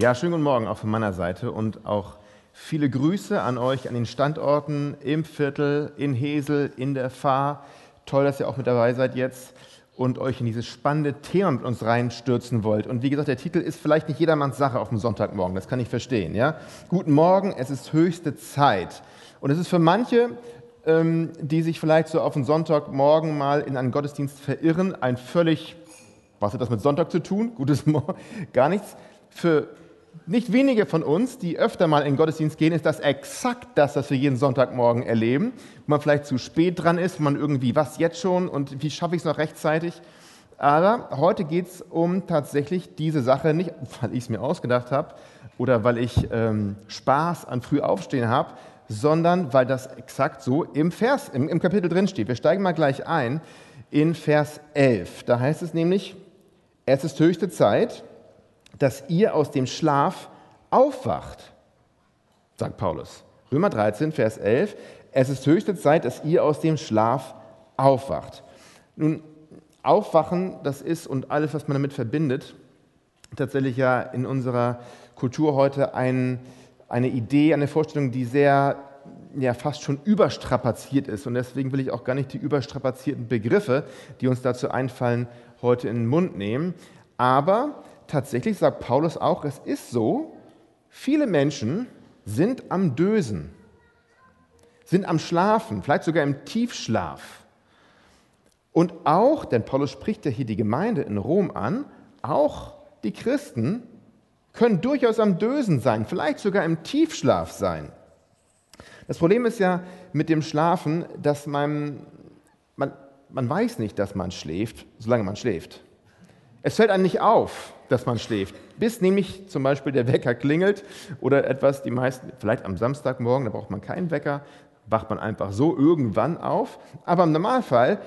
Ja, schönen guten Morgen auch von meiner Seite und auch viele Grüße an euch an den Standorten im Viertel, in Hesel, in der Fahr. Toll, dass ihr auch mit dabei seid jetzt und euch in dieses spannende Thema mit uns reinstürzen wollt. Und wie gesagt, der Titel ist vielleicht nicht jedermanns Sache auf dem Sonntagmorgen, das kann ich verstehen. Ja? Guten Morgen, es ist höchste Zeit. Und es ist für manche, ähm, die sich vielleicht so auf den Sonntagmorgen mal in einen Gottesdienst verirren, ein völlig, was hat das mit Sonntag zu tun? Gutes Morgen, gar nichts. Für nicht wenige von uns, die öfter mal in Gottesdienst gehen, ist das exakt das, was wir jeden Sonntagmorgen erleben. Wo man vielleicht zu spät dran ist, man irgendwie, was jetzt schon und wie schaffe ich es noch rechtzeitig? Aber heute geht es um tatsächlich diese Sache, nicht weil ich es mir ausgedacht habe oder weil ich ähm, Spaß an Frühaufstehen habe, sondern weil das exakt so im Vers, im, im Kapitel drin steht. Wir steigen mal gleich ein in Vers 11. Da heißt es nämlich, es ist höchste Zeit, dass ihr aus dem Schlaf aufwacht, sagt Paulus. Römer 13, Vers 11. Es ist höchste Zeit, dass ihr aus dem Schlaf aufwacht. Nun, aufwachen, das ist und alles, was man damit verbindet, tatsächlich ja in unserer Kultur heute ein, eine Idee, eine Vorstellung, die sehr, ja, fast schon überstrapaziert ist. Und deswegen will ich auch gar nicht die überstrapazierten Begriffe, die uns dazu einfallen, heute in den Mund nehmen. Aber tatsächlich sagt Paulus auch, es ist so, viele Menschen sind am Dösen, sind am Schlafen, vielleicht sogar im Tiefschlaf. Und auch, denn Paulus spricht ja hier die Gemeinde in Rom an, auch die Christen können durchaus am Dösen sein, vielleicht sogar im Tiefschlaf sein. Das Problem ist ja mit dem Schlafen, dass man, man, man weiß nicht, dass man schläft, solange man schläft. Es fällt einem nicht auf, dass man schläft, bis nämlich zum Beispiel der Wecker klingelt oder etwas, die meisten, vielleicht am Samstagmorgen, da braucht man keinen Wecker, wacht man einfach so irgendwann auf. Aber im Normalfall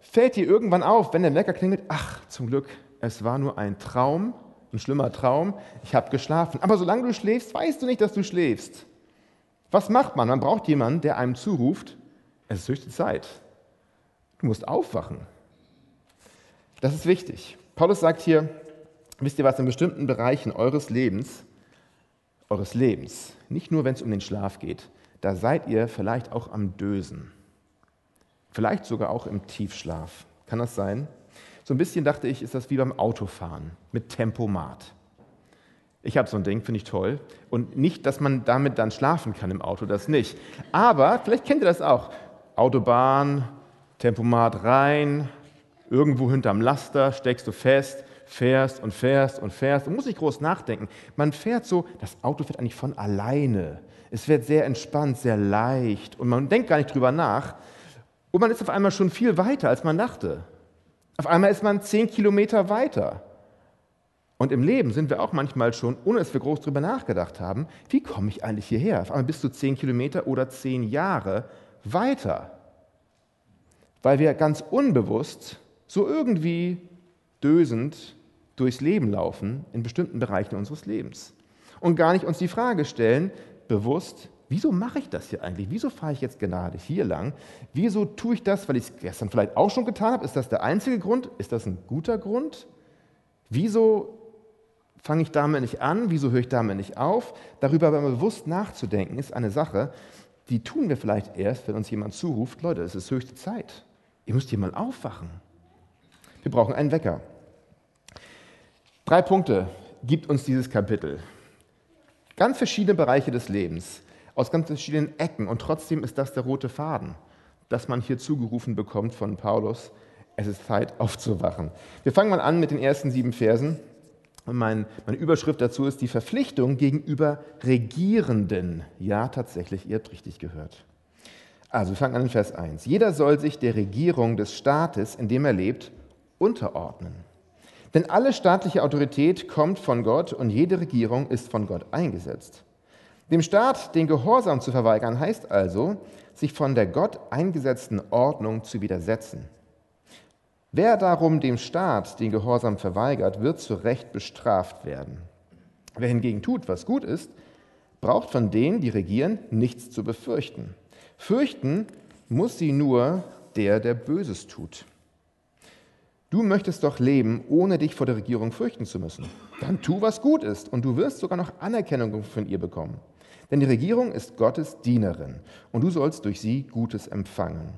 fällt dir irgendwann auf, wenn der Wecker klingelt, ach, zum Glück, es war nur ein Traum, ein schlimmer Traum, ich habe geschlafen. Aber solange du schläfst, weißt du nicht, dass du schläfst. Was macht man? Man braucht jemanden, der einem zuruft, es ist höchste Zeit. Du musst aufwachen. Das ist wichtig. Paulus sagt hier, wisst ihr was, in bestimmten Bereichen eures Lebens, eures Lebens, nicht nur wenn es um den Schlaf geht, da seid ihr vielleicht auch am Dösen. Vielleicht sogar auch im Tiefschlaf. Kann das sein? So ein bisschen dachte ich, ist das wie beim Autofahren mit Tempomat. Ich habe so ein Ding, finde ich toll. Und nicht, dass man damit dann schlafen kann im Auto, das nicht. Aber vielleicht kennt ihr das auch. Autobahn, Tempomat rein, Irgendwo hinterm Laster steckst du fest, fährst und fährst und fährst und muss nicht groß nachdenken. Man fährt so, das Auto fährt eigentlich von alleine. Es wird sehr entspannt, sehr leicht und man denkt gar nicht drüber nach. Und man ist auf einmal schon viel weiter, als man dachte. Auf einmal ist man zehn Kilometer weiter. Und im Leben sind wir auch manchmal schon, ohne dass wir groß drüber nachgedacht haben, wie komme ich eigentlich hierher? Auf einmal bist du zehn Kilometer oder zehn Jahre weiter. Weil wir ganz unbewusst so irgendwie dösend durchs Leben laufen in bestimmten Bereichen unseres Lebens und gar nicht uns die Frage stellen, bewusst, wieso mache ich das hier eigentlich? Wieso fahre ich jetzt gerade hier lang? Wieso tue ich das, weil ich es gestern vielleicht auch schon getan habe? Ist das der einzige Grund? Ist das ein guter Grund? Wieso fange ich damit nicht an? Wieso höre ich damit nicht auf? Darüber aber bewusst nachzudenken, ist eine Sache, die tun wir vielleicht erst, wenn uns jemand zuruft, Leute, es ist höchste Zeit. Ihr müsst hier mal aufwachen. Wir brauchen einen Wecker. Drei Punkte gibt uns dieses Kapitel. Ganz verschiedene Bereiche des Lebens, aus ganz verschiedenen Ecken und trotzdem ist das der rote Faden, dass man hier zugerufen bekommt von Paulus, es ist Zeit aufzuwachen. Wir fangen mal an mit den ersten sieben Versen. Und mein, meine Überschrift dazu ist die Verpflichtung gegenüber Regierenden. Ja, tatsächlich, ihr habt richtig gehört. Also wir fangen an in Vers 1. Jeder soll sich der Regierung des Staates, in dem er lebt, unterordnen. Denn alle staatliche Autorität kommt von Gott und jede Regierung ist von Gott eingesetzt. Dem Staat den Gehorsam zu verweigern heißt also, sich von der Gott eingesetzten Ordnung zu widersetzen. Wer darum dem Staat den Gehorsam verweigert, wird zu Recht bestraft werden. Wer hingegen tut, was gut ist, braucht von denen, die regieren, nichts zu befürchten. Fürchten muss sie nur der, der Böses tut. Du möchtest doch leben, ohne dich vor der Regierung fürchten zu müssen. Dann tu, was gut ist, und du wirst sogar noch Anerkennung von ihr bekommen. Denn die Regierung ist Gottes Dienerin, und du sollst durch sie Gutes empfangen.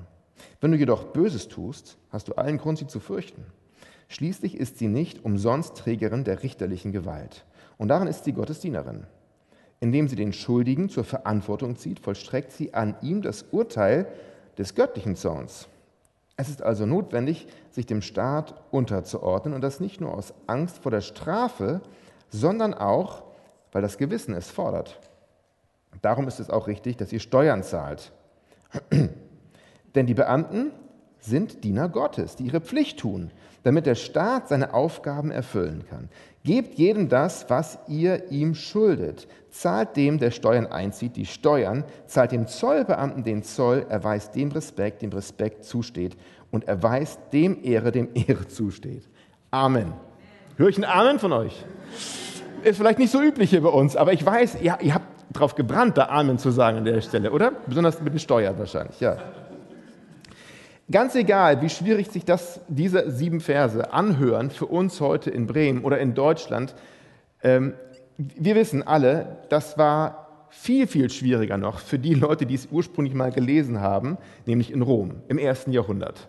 Wenn du jedoch Böses tust, hast du allen Grund, sie zu fürchten. Schließlich ist sie nicht umsonst Trägerin der richterlichen Gewalt. Und darin ist sie Gottes Dienerin. Indem sie den Schuldigen zur Verantwortung zieht, vollstreckt sie an ihm das Urteil des göttlichen Zorns. Es ist also notwendig, sich dem Staat unterzuordnen und das nicht nur aus Angst vor der Strafe, sondern auch, weil das Gewissen es fordert. Darum ist es auch richtig, dass ihr Steuern zahlt. Denn die Beamten sind Diener Gottes, die ihre Pflicht tun, damit der Staat seine Aufgaben erfüllen kann. Gebt jedem das, was ihr ihm schuldet. Zahlt dem, der Steuern einzieht, die Steuern. Zahlt dem Zollbeamten den Zoll. Erweist dem Respekt, dem Respekt zusteht. Und erweist dem Ehre, dem Ehre zusteht. Amen. Höre ich ein Amen von euch? Ist vielleicht nicht so üblich hier bei uns, aber ich weiß, ja, ihr habt drauf gebrannt, da Amen zu sagen an der Stelle, oder? Besonders mit den Steuern wahrscheinlich, ja. Ganz egal, wie schwierig sich das, diese sieben Verse anhören für uns heute in Bremen oder in Deutschland, ähm, wir wissen alle, das war viel, viel schwieriger noch für die Leute, die es ursprünglich mal gelesen haben, nämlich in Rom im ersten Jahrhundert.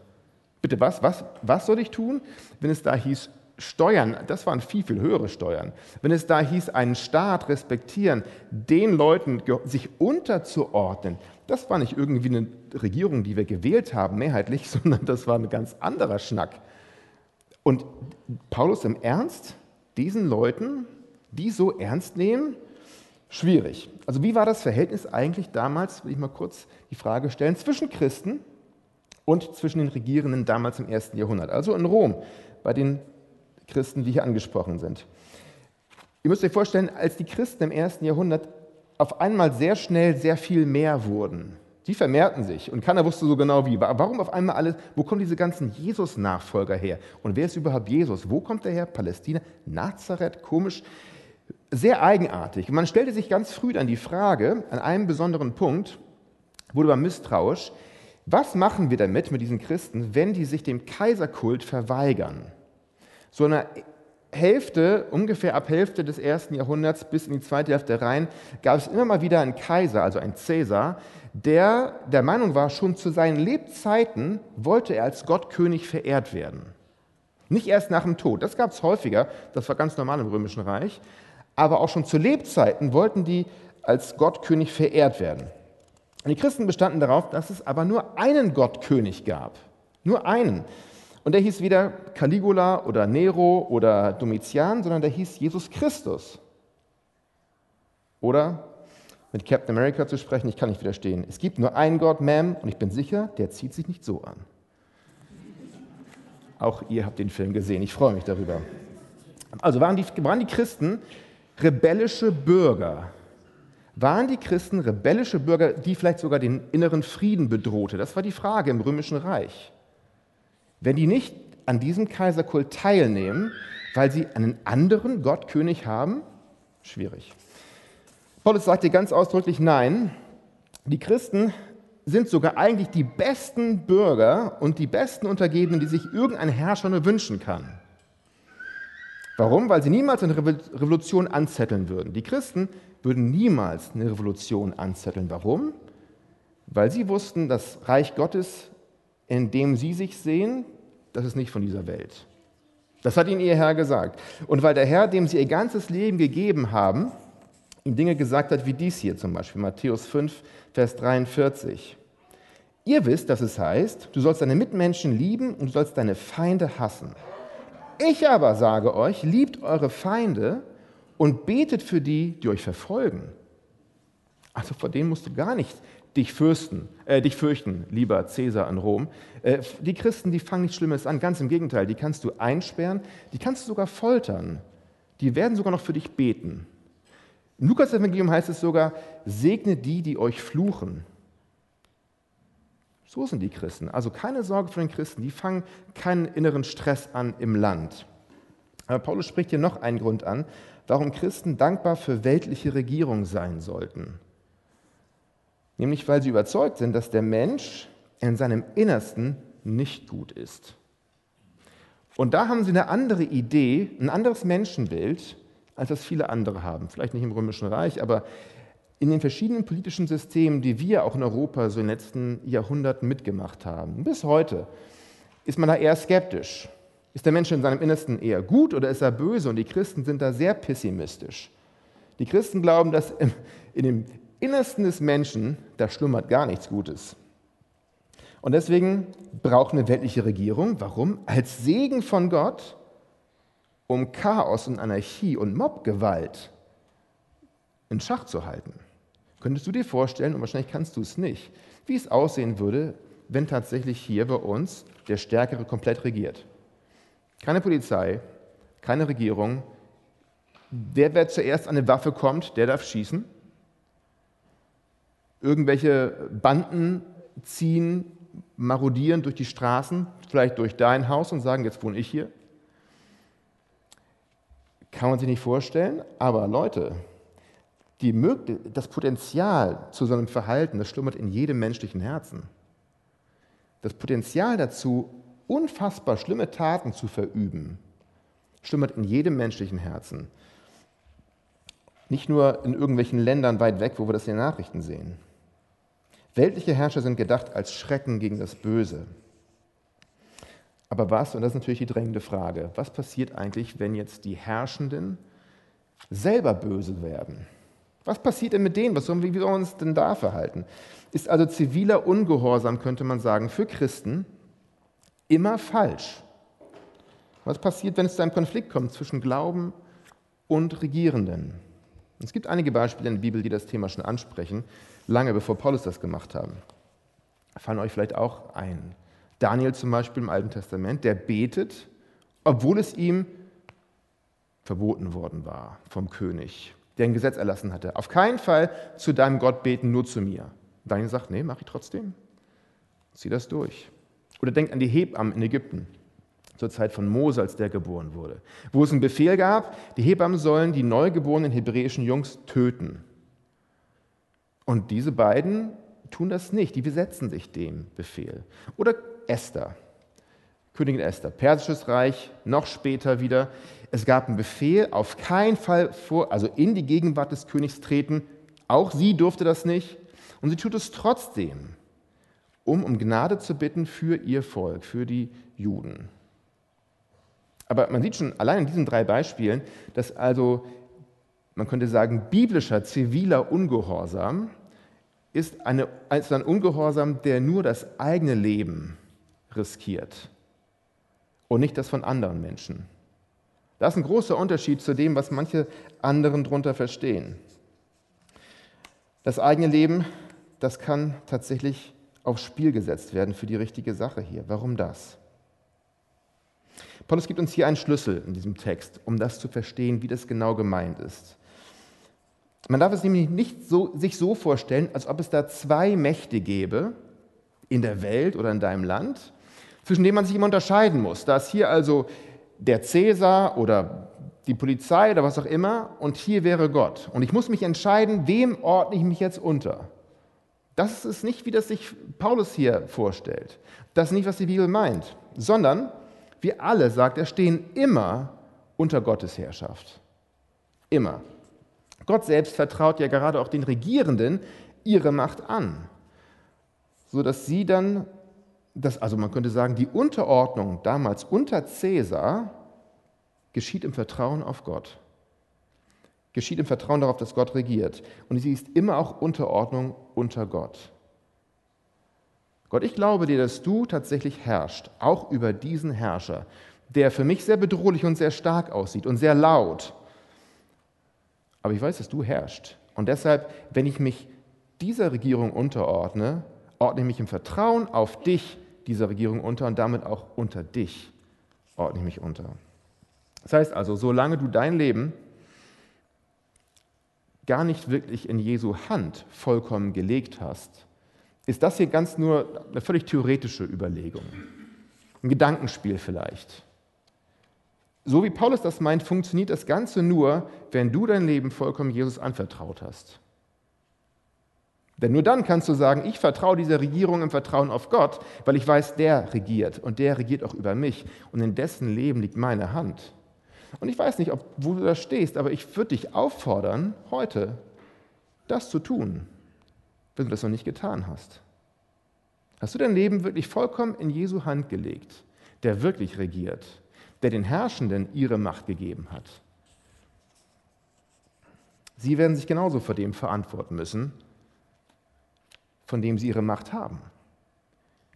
Bitte, was, was, was soll ich tun, wenn es da hieß, Steuern, das waren viel, viel höhere Steuern. Wenn es da hieß, einen Staat respektieren, den Leuten sich unterzuordnen, das war nicht irgendwie eine Regierung, die wir gewählt haben, mehrheitlich, sondern das war ein ganz anderer Schnack. Und Paulus im Ernst, diesen Leuten, die so ernst nehmen, schwierig. Also wie war das Verhältnis eigentlich damals, will ich mal kurz die Frage stellen, zwischen Christen und zwischen den Regierenden damals im ersten Jahrhundert, also in Rom, bei den Christen, die hier angesprochen sind. Ihr müsst euch vorstellen, als die Christen im ersten Jahrhundert auf einmal sehr schnell sehr viel mehr wurden, die vermehrten sich und keiner wusste so genau wie. Warum auf einmal alles, wo kommen diese ganzen Jesus-Nachfolger her? Und wer ist überhaupt Jesus? Wo kommt er her? Palästina? Nazareth? Komisch. Sehr eigenartig. man stellte sich ganz früh dann die Frage, an einem besonderen Punkt, wurde man misstrauisch, was machen wir damit mit diesen Christen, wenn die sich dem Kaiserkult verweigern? So eine Hälfte, ungefähr ab Hälfte des ersten Jahrhunderts bis in die zweite Hälfte rein, gab es immer mal wieder einen Kaiser, also einen Cäsar, der der Meinung war, schon zu seinen Lebzeiten wollte er als Gottkönig verehrt werden. Nicht erst nach dem Tod, das gab es häufiger, das war ganz normal im Römischen Reich, aber auch schon zu Lebzeiten wollten die als Gottkönig verehrt werden. Die Christen bestanden darauf, dass es aber nur einen Gottkönig gab. Nur einen. Und der hieß weder Caligula oder Nero oder Domitian, sondern der hieß Jesus Christus. Oder mit Captain America zu sprechen, ich kann nicht widerstehen. Es gibt nur einen Gott, Ma'am, und ich bin sicher, der zieht sich nicht so an. Auch ihr habt den Film gesehen, ich freue mich darüber. Also waren die, waren die Christen rebellische Bürger? Waren die Christen rebellische Bürger, die vielleicht sogar den inneren Frieden bedrohte? Das war die Frage im Römischen Reich. Wenn die nicht an diesem Kaiserkult teilnehmen, weil sie einen anderen Gottkönig haben, schwierig. Paulus sagt hier ganz ausdrücklich nein. Die Christen sind sogar eigentlich die besten Bürger und die besten Untergebenen, die sich irgendein Herrscher nur wünschen kann. Warum? Weil sie niemals eine Revolution anzetteln würden. Die Christen würden niemals eine Revolution anzetteln. Warum? Weil sie wussten, das Reich Gottes in dem sie sich sehen, das ist nicht von dieser Welt. Das hat ihnen ihr Herr gesagt. Und weil der Herr, dem sie ihr ganzes Leben gegeben haben, ihm Dinge gesagt hat wie dies hier zum Beispiel, Matthäus 5, Vers 43. Ihr wisst, dass es heißt, du sollst deine Mitmenschen lieben und du sollst deine Feinde hassen. Ich aber sage euch, liebt eure Feinde und betet für die, die euch verfolgen. Also vor denen musst du gar nicht dich fürchten, äh, dich fürchten, lieber Cäsar in Rom. Äh, die Christen, die fangen nichts Schlimmes an, ganz im Gegenteil, die kannst du einsperren, die kannst du sogar foltern. Die werden sogar noch für dich beten. Im Lukas-Evangelium heißt es sogar, segne die, die euch fluchen. So sind die Christen. Also keine Sorge vor den Christen, die fangen keinen inneren Stress an im Land. Aber Paulus spricht hier noch einen Grund an, warum Christen dankbar für weltliche Regierung sein sollten. Nämlich weil sie überzeugt sind, dass der Mensch in seinem Innersten nicht gut ist. Und da haben sie eine andere Idee, ein anderes Menschenbild, als das viele andere haben. Vielleicht nicht im Römischen Reich, aber in den verschiedenen politischen Systemen, die wir auch in Europa so in den letzten Jahrhunderten mitgemacht haben. Bis heute ist man da eher skeptisch. Ist der Mensch in seinem Innersten eher gut oder ist er böse? Und die Christen sind da sehr pessimistisch. Die Christen glauben, dass in dem Innersten des Menschen, da schlummert gar nichts Gutes. Und deswegen braucht eine weltliche Regierung, warum? Als Segen von Gott, um Chaos und Anarchie und Mobgewalt in Schach zu halten. Könntest du dir vorstellen, und wahrscheinlich kannst du es nicht, wie es aussehen würde, wenn tatsächlich hier bei uns der Stärkere komplett regiert? Keine Polizei, keine Regierung. Der, wer zuerst an eine Waffe kommt, der darf schießen. Irgendwelche Banden ziehen, marodieren durch die Straßen, vielleicht durch dein Haus und sagen, jetzt wohne ich hier. Kann man sich nicht vorstellen, aber Leute, die, das Potenzial zu so einem Verhalten, das schlummert in jedem menschlichen Herzen. Das Potenzial dazu, unfassbar schlimme Taten zu verüben, schlummert in jedem menschlichen Herzen. Nicht nur in irgendwelchen Ländern weit weg, wo wir das in den Nachrichten sehen. Weltliche Herrscher sind gedacht als Schrecken gegen das Böse. Aber was, und das ist natürlich die drängende Frage, was passiert eigentlich, wenn jetzt die Herrschenden selber böse werden? Was passiert denn mit denen? Was sollen, wie sollen wir uns denn da verhalten? Ist also ziviler Ungehorsam, könnte man sagen, für Christen immer falsch. Was passiert, wenn es zu einem Konflikt kommt zwischen Glauben und Regierenden? Es gibt einige Beispiele in der Bibel, die das Thema schon ansprechen, lange bevor Paulus das gemacht haben. Fallen euch vielleicht auch ein. Daniel zum Beispiel im Alten Testament, der betet, obwohl es ihm verboten worden war vom König der ein Gesetz erlassen hatte. Auf keinen Fall zu deinem Gott beten, nur zu mir. Daniel sagt, nee, mach ich trotzdem. Zieh das durch. Oder denk an die Hebammen in Ägypten zur Zeit von Mose, als der geboren wurde, wo es einen Befehl gab, die Hebammen sollen die neugeborenen hebräischen Jungs töten. Und diese beiden tun das nicht, die besetzen sich dem Befehl. Oder Esther, Königin Esther, persisches Reich, noch später wieder. Es gab einen Befehl, auf keinen Fall vor, also in die Gegenwart des Königs treten. Auch sie durfte das nicht. Und sie tut es trotzdem, um um Gnade zu bitten für ihr Volk, für die Juden. Aber man sieht schon allein in diesen drei Beispielen, dass also, man könnte sagen, biblischer ziviler Ungehorsam ist, eine, ist ein Ungehorsam, der nur das eigene Leben riskiert und nicht das von anderen Menschen. Das ist ein großer Unterschied zu dem, was manche anderen darunter verstehen. Das eigene Leben, das kann tatsächlich aufs Spiel gesetzt werden für die richtige Sache hier. Warum das? Paulus gibt uns hier einen Schlüssel in diesem Text, um das zu verstehen, wie das genau gemeint ist. Man darf es nämlich nicht so, sich so vorstellen, als ob es da zwei Mächte gäbe in der Welt oder in deinem Land, zwischen denen man sich immer unterscheiden muss. Da ist hier also der Cäsar oder die Polizei oder was auch immer und hier wäre Gott. Und ich muss mich entscheiden, wem ordne ich mich jetzt unter. Das ist nicht, wie das sich Paulus hier vorstellt. Das ist nicht, was die Bibel meint, sondern wir alle, sagt er, stehen immer unter Gottes Herrschaft. Immer. Gott selbst vertraut ja gerade auch den Regierenden ihre Macht an, sodass sie dann das, also man könnte sagen, die Unterordnung damals unter Cäsar geschieht im Vertrauen auf Gott. Geschieht im Vertrauen darauf, dass Gott regiert. Und sie ist immer auch Unterordnung unter Gott. Gott, ich glaube dir, dass du tatsächlich herrschst, auch über diesen Herrscher, der für mich sehr bedrohlich und sehr stark aussieht und sehr laut. Aber ich weiß, dass du herrschst. Und deshalb, wenn ich mich dieser Regierung unterordne, ordne ich mich im Vertrauen auf dich dieser Regierung unter und damit auch unter dich ordne ich mich unter. Das heißt also, solange du dein Leben gar nicht wirklich in Jesu Hand vollkommen gelegt hast, ist das hier ganz nur eine völlig theoretische Überlegung. Ein Gedankenspiel vielleicht. So wie Paulus das meint, funktioniert das Ganze nur, wenn du dein Leben vollkommen Jesus anvertraut hast. Denn nur dann kannst du sagen, ich vertraue dieser Regierung im Vertrauen auf Gott, weil ich weiß, der regiert und der regiert auch über mich und in dessen Leben liegt meine Hand. Und ich weiß nicht, ob, wo du da stehst, aber ich würde dich auffordern, heute das zu tun, wenn du das noch nicht getan hast. Hast du dein Leben wirklich vollkommen in Jesu Hand gelegt, der wirklich regiert, der den Herrschenden ihre Macht gegeben hat? Sie werden sich genauso vor dem verantworten müssen, von dem sie ihre Macht haben.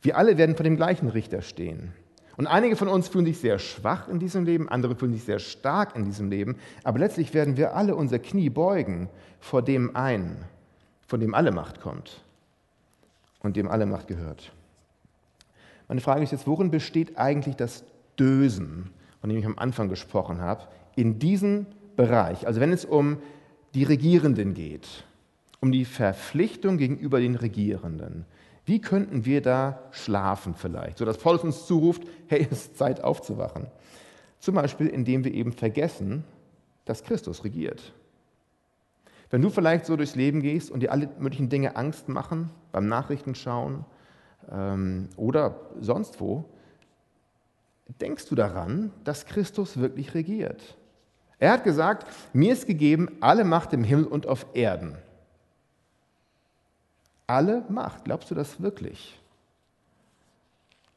Wir alle werden vor dem gleichen Richter stehen. Und einige von uns fühlen sich sehr schwach in diesem Leben, andere fühlen sich sehr stark in diesem Leben, aber letztlich werden wir alle unser Knie beugen vor dem einen, von dem alle Macht kommt und dem alle Macht gehört. Meine Frage ist jetzt, worin besteht eigentlich das Dösen, von dem ich am Anfang gesprochen habe, in diesem Bereich? Also wenn es um die Regierenden geht, um die Verpflichtung gegenüber den Regierenden. Wie könnten wir da schlafen vielleicht, sodass Paulus uns zuruft, hey, es ist Zeit aufzuwachen. Zum Beispiel, indem wir eben vergessen, dass Christus regiert. Wenn du vielleicht so durchs Leben gehst und dir alle möglichen Dinge Angst machen, beim Nachrichtenschauen ähm, oder sonst wo, denkst du daran, dass Christus wirklich regiert. Er hat gesagt, mir ist gegeben alle Macht im Himmel und auf Erden. Alle Macht. Glaubst du das wirklich?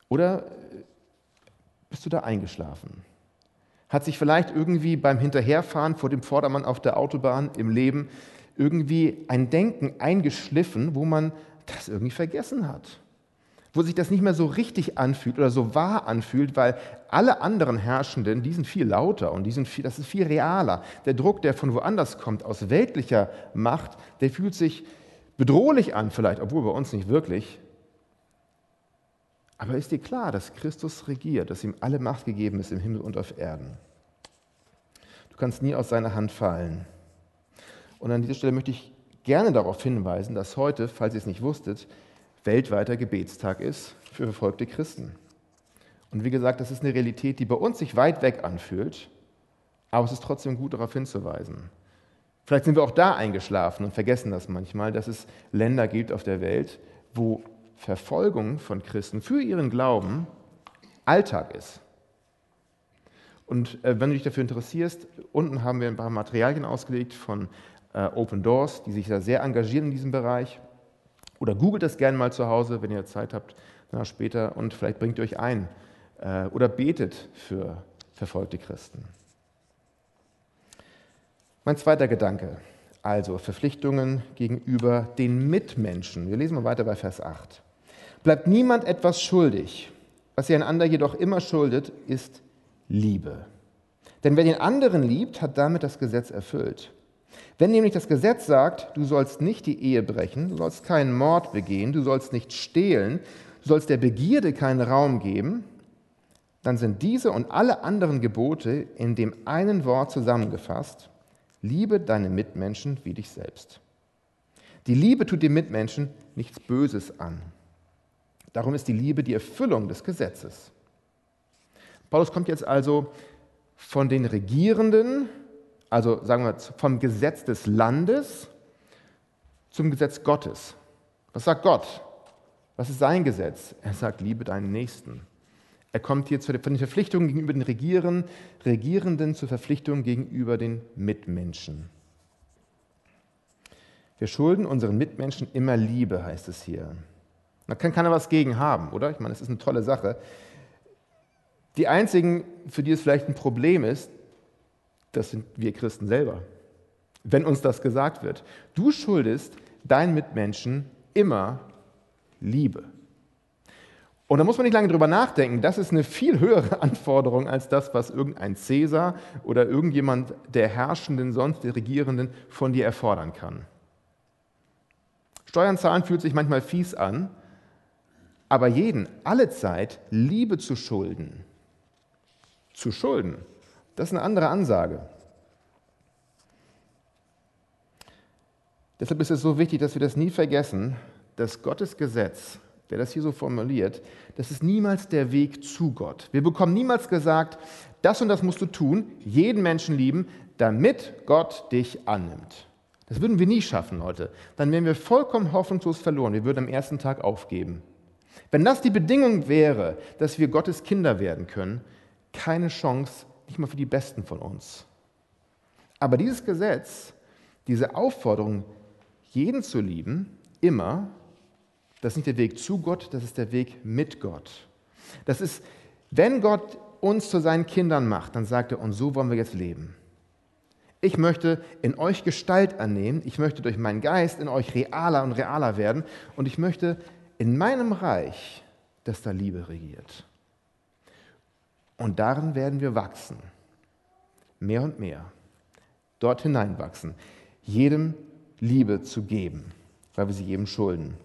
Oder bist du da eingeschlafen? Hat sich vielleicht irgendwie beim Hinterherfahren vor dem Vordermann auf der Autobahn im Leben irgendwie ein Denken eingeschliffen, wo man das irgendwie vergessen hat? Wo sich das nicht mehr so richtig anfühlt oder so wahr anfühlt, weil alle anderen Herrschenden, die sind viel lauter und die sind viel, das ist viel realer. Der Druck, der von woanders kommt, aus weltlicher Macht, der fühlt sich bedrohlich an vielleicht, obwohl bei uns nicht wirklich. Aber ist dir klar, dass Christus regiert, dass ihm alle Macht gegeben ist im Himmel und auf Erden? Du kannst nie aus seiner Hand fallen. Und an dieser Stelle möchte ich gerne darauf hinweisen, dass heute, falls ihr es nicht wusstet, weltweiter Gebetstag ist für verfolgte Christen. Und wie gesagt, das ist eine Realität, die bei uns sich weit weg anfühlt, aber es ist trotzdem gut darauf hinzuweisen. Vielleicht sind wir auch da eingeschlafen und vergessen das manchmal, dass es Länder gibt auf der Welt, wo Verfolgung von Christen für ihren Glauben Alltag ist. Und äh, wenn du dich dafür interessierst, unten haben wir ein paar Materialien ausgelegt von äh, Open Doors, die sich da sehr engagieren in diesem Bereich. Oder googelt das gerne mal zu Hause, wenn ihr Zeit habt, danach später, und vielleicht bringt ihr euch ein. Äh, oder betet für verfolgte Christen. Mein zweiter Gedanke, also Verpflichtungen gegenüber den Mitmenschen. Wir lesen mal weiter bei Vers 8. Bleibt niemand etwas schuldig. Was ihr einander jedoch immer schuldet, ist Liebe. Denn wer den anderen liebt, hat damit das Gesetz erfüllt. Wenn nämlich das Gesetz sagt, du sollst nicht die Ehe brechen, du sollst keinen Mord begehen, du sollst nicht stehlen, du sollst der Begierde keinen Raum geben, dann sind diese und alle anderen Gebote in dem einen Wort zusammengefasst, Liebe deine Mitmenschen wie dich selbst. Die Liebe tut dem Mitmenschen nichts Böses an. Darum ist die Liebe die Erfüllung des Gesetzes. Paulus kommt jetzt also von den Regierenden, also sagen wir vom Gesetz des Landes zum Gesetz Gottes. Was sagt Gott? Was ist sein Gesetz? Er sagt, liebe deinen Nächsten. Er kommt hier von den Verpflichtungen gegenüber den Regieren, Regierenden zur Verpflichtung gegenüber den Mitmenschen. Wir schulden unseren Mitmenschen immer Liebe, heißt es hier. Da kann keiner was gegen haben, oder? Ich meine, das ist eine tolle Sache. Die einzigen, für die es vielleicht ein Problem ist, das sind wir Christen selber. Wenn uns das gesagt wird. Du schuldest deinen Mitmenschen immer Liebe. Und da muss man nicht lange drüber nachdenken. Das ist eine viel höhere Anforderung als das, was irgendein Cäsar oder irgendjemand der Herrschenden, sonst der Regierenden von dir erfordern kann. Steuern zahlen fühlt sich manchmal fies an, aber jeden, alle Zeit Liebe zu schulden, zu schulden, das ist eine andere Ansage. Deshalb ist es so wichtig, dass wir das nie vergessen, dass Gottes Gesetz der das hier so formuliert, das ist niemals der Weg zu Gott. Wir bekommen niemals gesagt, das und das musst du tun, jeden Menschen lieben, damit Gott dich annimmt. Das würden wir nie schaffen, Leute. Dann wären wir vollkommen hoffnungslos verloren. Wir würden am ersten Tag aufgeben. Wenn das die Bedingung wäre, dass wir Gottes Kinder werden können, keine Chance, nicht mal für die Besten von uns. Aber dieses Gesetz, diese Aufforderung, jeden zu lieben, immer, das ist nicht der Weg zu Gott, das ist der Weg mit Gott. Das ist, wenn Gott uns zu seinen Kindern macht, dann sagt er, und so wollen wir jetzt leben. Ich möchte in euch Gestalt annehmen, ich möchte durch meinen Geist in euch realer und realer werden und ich möchte in meinem Reich, dass da Liebe regiert. Und darin werden wir wachsen, mehr und mehr, dort hineinwachsen, jedem Liebe zu geben, weil wir sie jedem schulden.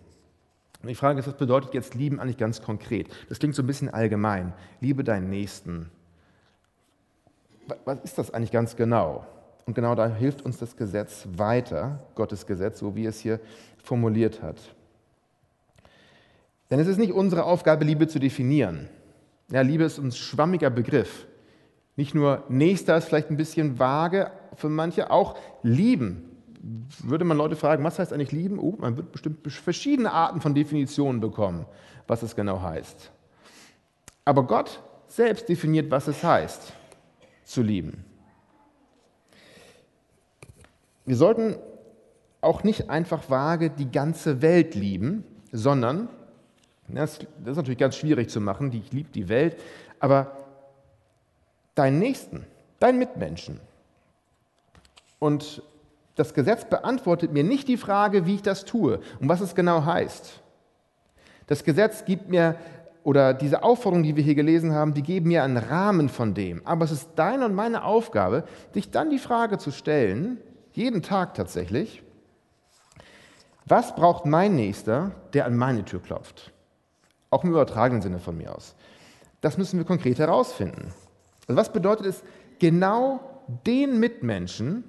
Und die Frage ist, was bedeutet jetzt lieben eigentlich ganz konkret? Das klingt so ein bisschen allgemein. Liebe deinen Nächsten. Was ist das eigentlich ganz genau? Und genau da hilft uns das Gesetz weiter, Gottes Gesetz, so wie es hier formuliert hat. Denn es ist nicht unsere Aufgabe, Liebe zu definieren. Ja, Liebe ist ein schwammiger Begriff. Nicht nur Nächster ist vielleicht ein bisschen vage für manche, auch lieben. Würde man Leute fragen, was heißt eigentlich lieben? Oh, man wird bestimmt verschiedene Arten von Definitionen bekommen, was es genau heißt. Aber Gott selbst definiert, was es heißt, zu lieben. Wir sollten auch nicht einfach vage die ganze Welt lieben, sondern, das, ist natürlich ganz schwierig zu machen, ich liebe die Welt, aber deinen Nächsten, deinen Mitmenschen. Und das Gesetz beantwortet mir nicht die Frage, wie ich das tue und was es genau heißt. Das Gesetz gibt mir, oder diese Aufforderungen, die wir hier gelesen haben, die geben mir einen Rahmen von dem. Aber es ist deine und meine Aufgabe, dich dann die Frage zu stellen, jeden Tag tatsächlich, was braucht mein Nächster, der an meine Tür klopft? Auch im übertragenen Sinne von mir aus. Das müssen wir konkret herausfinden. Also was bedeutet es, genau den Mitmenschen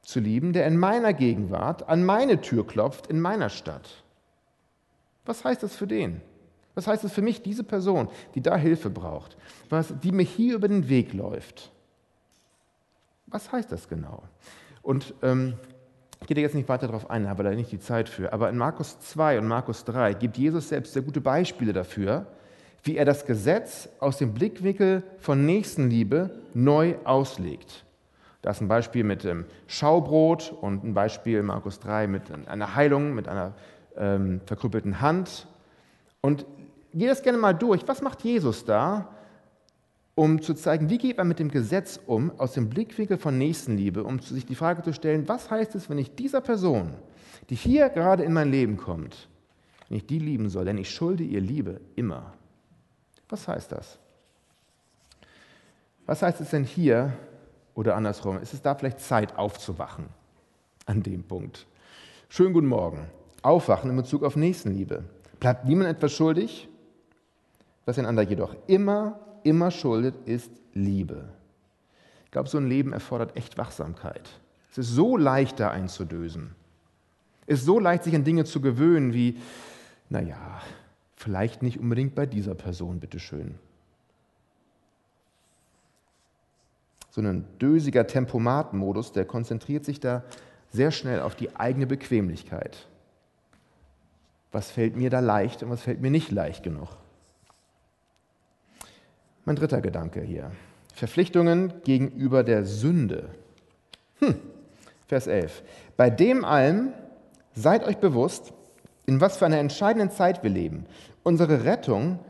zu lieben, der in meiner Gegenwart an meine Tür klopft, in meiner Stadt? Was heißt das für den? Was heißt es für mich, diese Person, die da Hilfe braucht, was, die mir hier über den Weg läuft? Was heißt das genau? Und ähm, ich gehe jetzt nicht weiter darauf ein, habe da nicht die Zeit für. Aber in Markus 2 und Markus 3 gibt Jesus selbst sehr gute Beispiele dafür, wie er das Gesetz aus dem Blickwinkel von Nächstenliebe neu auslegt. Da ist ein Beispiel mit dem Schaubrot und ein Beispiel in Markus 3 mit einer Heilung, mit einer ähm, verkrüppelten Hand. Und gehe das gerne mal durch. Was macht Jesus da? Um zu zeigen, wie geht man mit dem Gesetz um, aus dem Blickwinkel von Nächstenliebe, um sich die Frage zu stellen, was heißt es, wenn ich dieser Person, die hier gerade in mein Leben kommt, wenn ich die lieben soll, denn ich schulde ihr Liebe immer. Was heißt das? Was heißt es denn hier oder andersrum? Ist es da vielleicht Zeit aufzuwachen an dem Punkt? Schönen guten Morgen. Aufwachen in Bezug auf Nächstenliebe. Bleibt niemand etwas schuldig? Was einander jedoch immer immer schuldet, ist Liebe. Ich glaube, so ein Leben erfordert echt Wachsamkeit. Es ist so leicht, da einzudösen. Es ist so leicht, sich an Dinge zu gewöhnen, wie, naja, vielleicht nicht unbedingt bei dieser Person, bitteschön. So ein dösiger Tempomat-Modus, der konzentriert sich da sehr schnell auf die eigene Bequemlichkeit. Was fällt mir da leicht und was fällt mir nicht leicht genug? Mein dritter Gedanke hier. Verpflichtungen gegenüber der Sünde. Hm. Vers 11. Bei dem allem seid euch bewusst, in was für einer entscheidenden Zeit wir leben. Unsere Rettung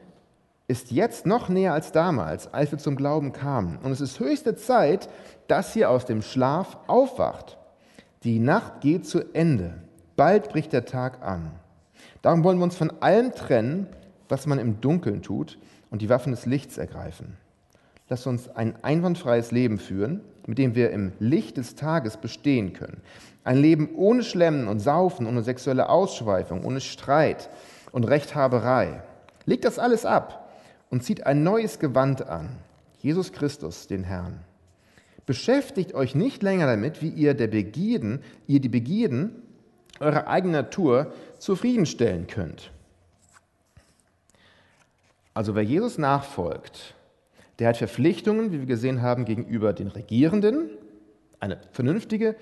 ist jetzt noch näher als damals, als wir zum Glauben kamen. Und es ist höchste Zeit, dass ihr aus dem Schlaf aufwacht. Die Nacht geht zu Ende. Bald bricht der Tag an. Darum wollen wir uns von allem trennen, was man im Dunkeln tut, und die Waffen des Lichts ergreifen. Lass uns ein einwandfreies Leben führen, mit dem wir im Licht des Tages bestehen können. Ein Leben ohne Schlemmen und Saufen, ohne sexuelle Ausschweifung, ohne Streit und Rechthaberei. Legt das alles ab und zieht ein neues Gewand an, Jesus Christus, den Herrn. Beschäftigt euch nicht länger damit, wie ihr der Begierden, ihr die Begierden eurer eigenen Natur zufriedenstellen könnt. Also wer Jesus nachfolgt, der hat Verpflichtungen, wie wir gesehen haben, gegenüber den Regierenden, eine vernünftige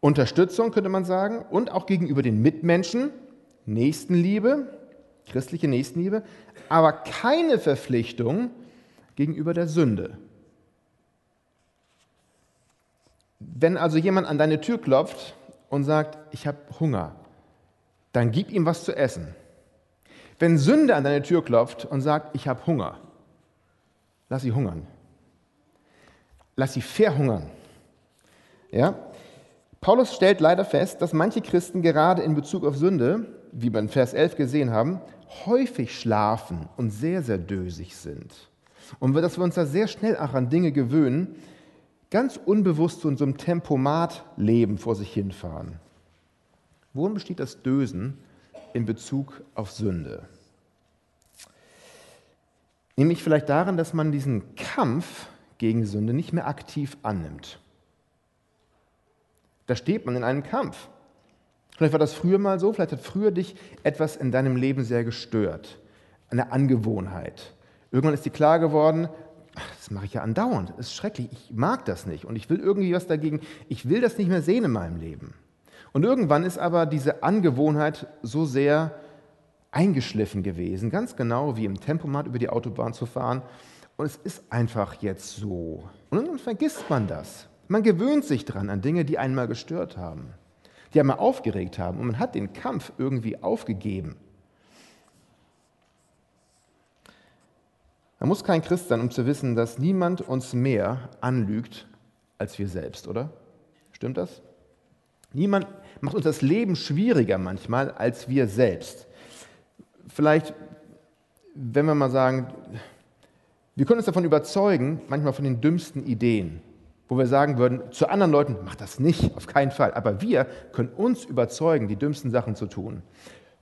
Unterstützung könnte man sagen und auch gegenüber den Mitmenschen, Nächstenliebe, christliche Nächstenliebe, aber keine Verpflichtung gegenüber der Sünde. Wenn also jemand an deine Tür klopft und sagt, ich habe Hunger, dann gib ihm was zu essen. Wenn Sünde an deine Tür klopft und sagt, ich habe Hunger, lass sie hungern. Lass sie verhungern. Ja? Paulus stellt leider fest, dass manche Christen gerade in Bezug auf Sünde, wie wir in Vers 11 gesehen haben, häufig schlafen und sehr, sehr dösig sind. Und dass wir uns da sehr schnell auch an Dinge gewöhnen, ganz unbewusst so in so einem Tempomat-Leben vor sich hinfahren. Worin besteht das Dösen in Bezug auf Sünde? Nämlich vielleicht darin, dass man diesen Kampf gegen Sünde nicht mehr aktiv annimmt. Da steht man in einem Kampf. Vielleicht war das früher mal so, vielleicht hat früher dich etwas in deinem Leben sehr gestört, eine Angewohnheit. Irgendwann ist dir klar geworden, das mache ich ja andauernd, das ist schrecklich, ich mag das nicht und ich will irgendwie was dagegen, ich will das nicht mehr sehen in meinem Leben. Und irgendwann ist aber diese Angewohnheit so sehr eingeschliffen gewesen, ganz genau wie im Tempomat über die Autobahn zu fahren. Und es ist einfach jetzt so. Und dann vergisst man das. Man gewöhnt sich dran an Dinge, die einmal gestört haben, die einmal aufgeregt haben. Und man hat den Kampf irgendwie aufgegeben. Man muss kein Christ sein, um zu wissen, dass niemand uns mehr anlügt als wir selbst, oder? Stimmt das? Niemand macht uns das Leben schwieriger manchmal als wir selbst. Vielleicht, wenn wir mal sagen, wir können uns davon überzeugen, manchmal von den dümmsten Ideen, wo wir sagen würden, zu anderen Leuten, mach das nicht, auf keinen Fall. Aber wir können uns überzeugen, die dümmsten Sachen zu tun.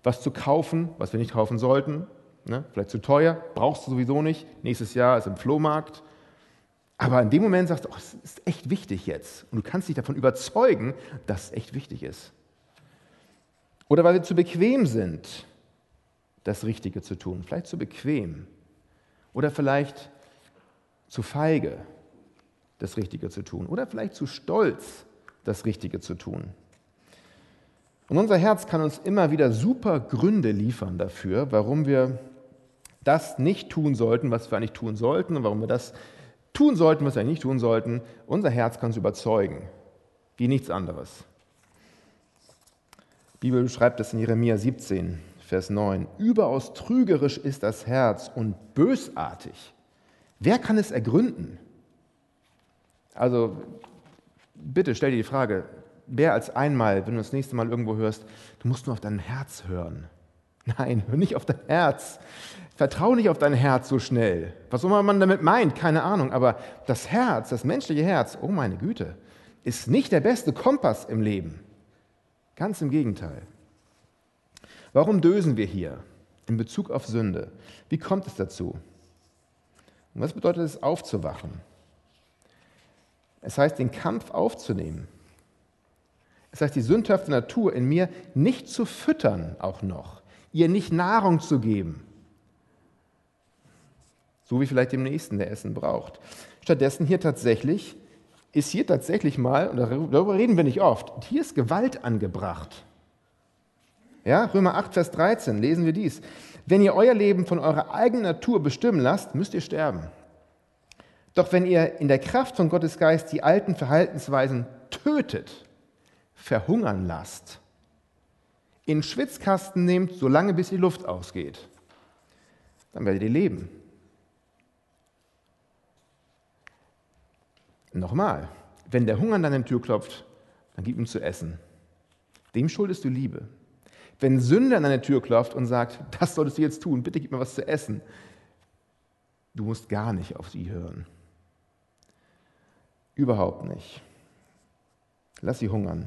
Was zu kaufen, was wir nicht kaufen sollten, ne? vielleicht zu teuer, brauchst du sowieso nicht, nächstes Jahr ist im Flohmarkt, aber in dem Moment sagst du, oh, es ist echt wichtig jetzt. Und du kannst dich davon überzeugen, dass es echt wichtig ist. Oder weil wir zu bequem sind, das Richtige zu tun. Vielleicht zu bequem. Oder vielleicht zu feige, das Richtige zu tun. Oder vielleicht zu stolz, das Richtige zu tun. Und unser Herz kann uns immer wieder super Gründe liefern dafür, warum wir das nicht tun sollten, was wir eigentlich tun sollten und warum wir das tun sollten, was wir nicht tun sollten. Unser Herz kann es überzeugen, wie nichts anderes. Die Bibel beschreibt es in Jeremia 17, Vers 9. Überaus trügerisch ist das Herz und bösartig. Wer kann es ergründen? Also bitte stell dir die Frage, wer als einmal, wenn du das nächste Mal irgendwo hörst, du musst nur auf dein Herz hören. Nein, hör nicht auf dein Herz. Vertrau nicht auf dein Herz so schnell. Was immer man damit meint, keine Ahnung. Aber das Herz, das menschliche Herz, oh meine Güte, ist nicht der beste Kompass im Leben. Ganz im Gegenteil. Warum dösen wir hier in Bezug auf Sünde? Wie kommt es dazu? Und was bedeutet es, aufzuwachen? Es heißt, den Kampf aufzunehmen. Es heißt, die sündhafte Natur in mir nicht zu füttern, auch noch, ihr nicht Nahrung zu geben. So wie vielleicht dem Nächsten, der Essen braucht. Stattdessen hier tatsächlich, ist hier tatsächlich mal, und darüber reden wir nicht oft, hier ist Gewalt angebracht. Ja, Römer 8, Vers 13 lesen wir dies. Wenn ihr euer Leben von eurer eigenen Natur bestimmen lasst, müsst ihr sterben. Doch wenn ihr in der Kraft von Gottes Geist die alten Verhaltensweisen tötet, verhungern lasst, in Schwitzkasten nehmt, solange bis die Luft ausgeht, dann werdet ihr leben. Nochmal, wenn der Hunger an deine Tür klopft, dann gib ihm zu essen. Dem schuldest du Liebe. Wenn Sünde an deine Tür klopft und sagt, das solltest du jetzt tun, bitte gib mir was zu essen, du musst gar nicht auf sie hören. Überhaupt nicht. Lass sie hungern.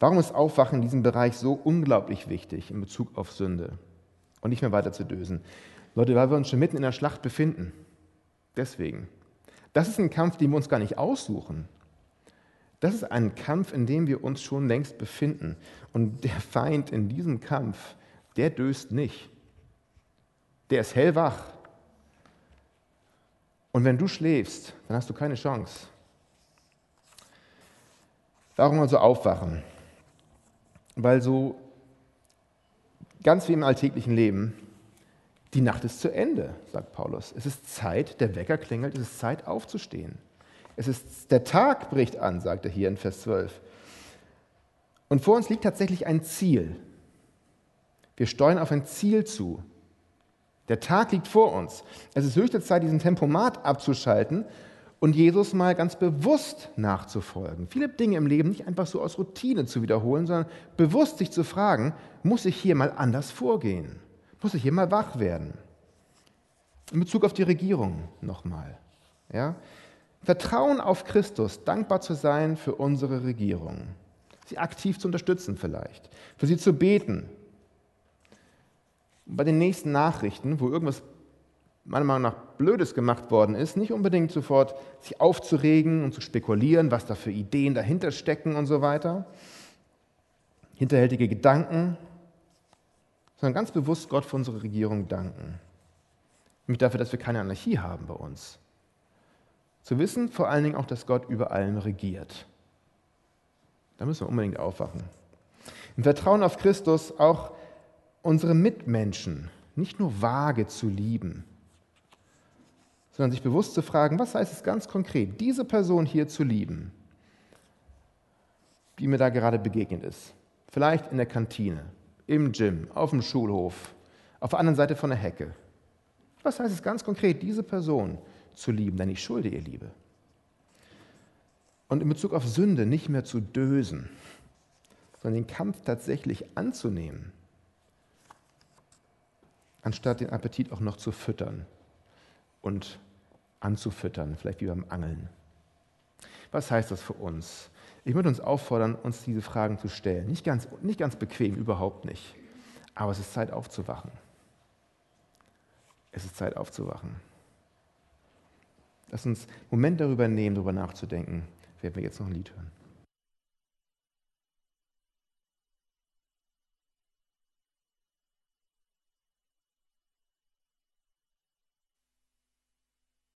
Warum ist Aufwachen in diesem Bereich so unglaublich wichtig in Bezug auf Sünde und nicht mehr weiter zu dösen? Leute, weil wir uns schon mitten in der Schlacht befinden. Deswegen. Das ist ein Kampf, den wir uns gar nicht aussuchen. Das ist ein Kampf, in dem wir uns schon längst befinden. Und der Feind in diesem Kampf, der döst nicht. Der ist hellwach. Und wenn du schläfst, dann hast du keine Chance. Darum also aufwachen, weil so ganz wie im alltäglichen Leben, die Nacht ist zu Ende, sagt Paulus. Es ist Zeit, der Wecker klingelt, es ist Zeit aufzustehen. Es ist, der Tag bricht an, sagt er hier in Vers 12. Und vor uns liegt tatsächlich ein Ziel. Wir steuern auf ein Ziel zu. Der Tag liegt vor uns. Es ist höchste Zeit, diesen Tempomat abzuschalten und Jesus mal ganz bewusst nachzufolgen. Viele Dinge im Leben nicht einfach so aus Routine zu wiederholen, sondern bewusst sich zu fragen, muss ich hier mal anders vorgehen? Muss ich hier mal wach werden? In Bezug auf die Regierung nochmal. Ja? Vertrauen auf Christus, dankbar zu sein für unsere Regierung, sie aktiv zu unterstützen vielleicht, für sie zu beten. bei den nächsten Nachrichten, wo irgendwas meiner Meinung nach Blödes gemacht worden ist, nicht unbedingt sofort sich aufzuregen und zu spekulieren, was da für Ideen dahinter stecken und so weiter, hinterhältige Gedanken, sondern ganz bewusst Gott für unsere Regierung danken. Nämlich dafür, dass wir keine Anarchie haben bei uns. Zu wissen vor allen Dingen auch, dass Gott über allem regiert. Da müssen wir unbedingt aufwachen. Im Vertrauen auf Christus auch unsere Mitmenschen nicht nur vage zu lieben, sondern sich bewusst zu fragen, was heißt es ganz konkret, diese Person hier zu lieben, die mir da gerade begegnet ist. Vielleicht in der Kantine, im Gym, auf dem Schulhof, auf der anderen Seite von der Hecke. Was heißt es ganz konkret, diese Person zu lieben, denn ich schulde ihr Liebe. Und in Bezug auf Sünde nicht mehr zu dösen, sondern den Kampf tatsächlich anzunehmen, anstatt den Appetit auch noch zu füttern und anzufüttern, vielleicht wie beim Angeln. Was heißt das für uns? Ich würde uns auffordern, uns diese Fragen zu stellen. Nicht ganz, nicht ganz bequem, überhaupt nicht. Aber es ist Zeit aufzuwachen. Es ist Zeit aufzuwachen. Lass uns einen Moment darüber nehmen, darüber nachzudenken, werden wir jetzt noch ein Lied hören.